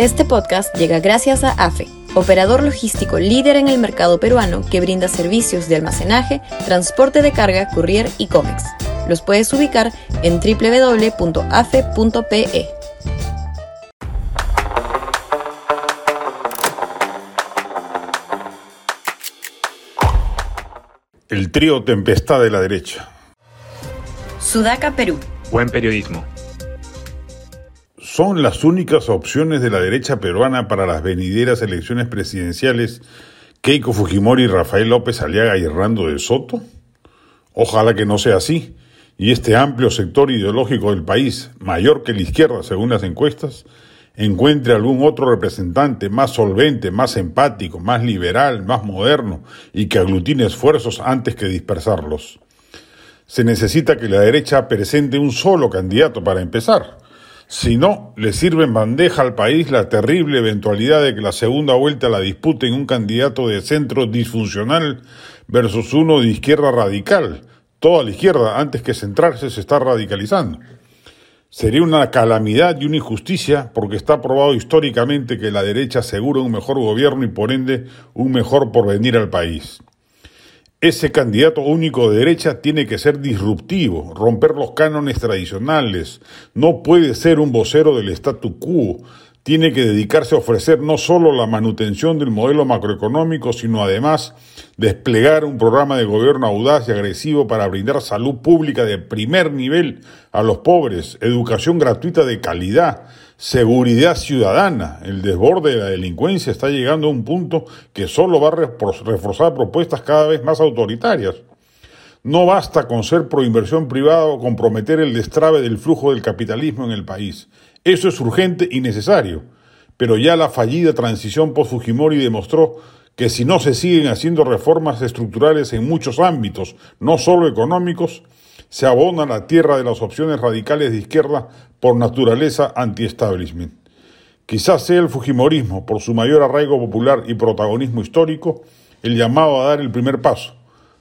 Este podcast llega gracias a AFE, operador logístico líder en el mercado peruano que brinda servicios de almacenaje, transporte de carga, courier y cómics. Los puedes ubicar en www.afe.pe. El trío Tempestad de la derecha. Sudaca, Perú. Buen periodismo. ¿Son las únicas opciones de la derecha peruana para las venideras elecciones presidenciales Keiko Fujimori, Rafael López Aliaga y Hernando de Soto? Ojalá que no sea así, y este amplio sector ideológico del país, mayor que la izquierda según las encuestas, encuentre algún otro representante más solvente, más empático, más liberal, más moderno y que aglutine esfuerzos antes que dispersarlos. Se necesita que la derecha presente un solo candidato para empezar. Si no, le sirve en bandeja al país la terrible eventualidad de que la segunda vuelta la disputen un candidato de centro disfuncional versus uno de izquierda radical. Toda la izquierda, antes que centrarse, se está radicalizando. Sería una calamidad y una injusticia porque está probado históricamente que la derecha asegura un mejor gobierno y por ende un mejor porvenir al país. Ese candidato único de derecha tiene que ser disruptivo, romper los cánones tradicionales, no puede ser un vocero del statu quo, tiene que dedicarse a ofrecer no solo la manutención del modelo macroeconómico, sino además desplegar un programa de gobierno audaz y agresivo para brindar salud pública de primer nivel a los pobres, educación gratuita de calidad, seguridad ciudadana. El desborde de la delincuencia está llegando a un punto que solo va a reforzar propuestas cada vez más autoritarias. No basta con ser proinversión privada o comprometer el destrave del flujo del capitalismo en el país. Eso es urgente y necesario. Pero ya la fallida transición post-Fujimori demostró que si no se siguen haciendo reformas estructurales en muchos ámbitos, no solo económicos, se abona la tierra de las opciones radicales de izquierda por naturaleza anti-establishment. Quizás sea el Fujimorismo, por su mayor arraigo popular y protagonismo histórico, el llamado a dar el primer paso,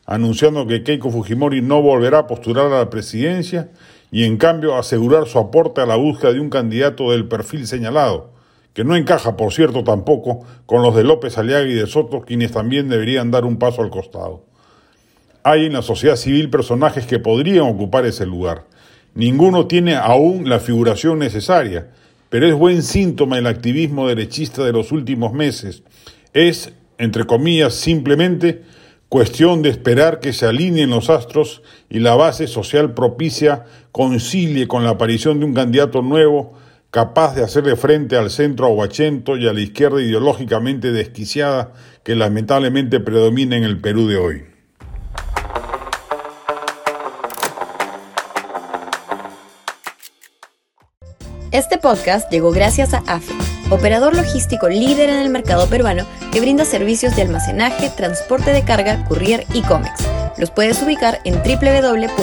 anunciando que Keiko Fujimori no volverá a postular a la presidencia y en cambio asegurar su aporte a la búsqueda de un candidato del perfil señalado, que no encaja, por cierto, tampoco con los de López Aliaga y de Soto, quienes también deberían dar un paso al costado. Hay en la sociedad civil personajes que podrían ocupar ese lugar. Ninguno tiene aún la figuración necesaria, pero es buen síntoma el activismo derechista de los últimos meses. Es, entre comillas, simplemente Cuestión de esperar que se alineen los astros y la base social propicia concilie con la aparición de un candidato nuevo capaz de hacerle frente al centro aguachento y a la izquierda ideológicamente desquiciada que lamentablemente predomina en el Perú de hoy. Este podcast llegó gracias a AFE, operador logístico líder en el mercado peruano que brinda servicios de almacenaje, transporte de carga, courier y cómics. Los puedes ubicar en www.afe.pe.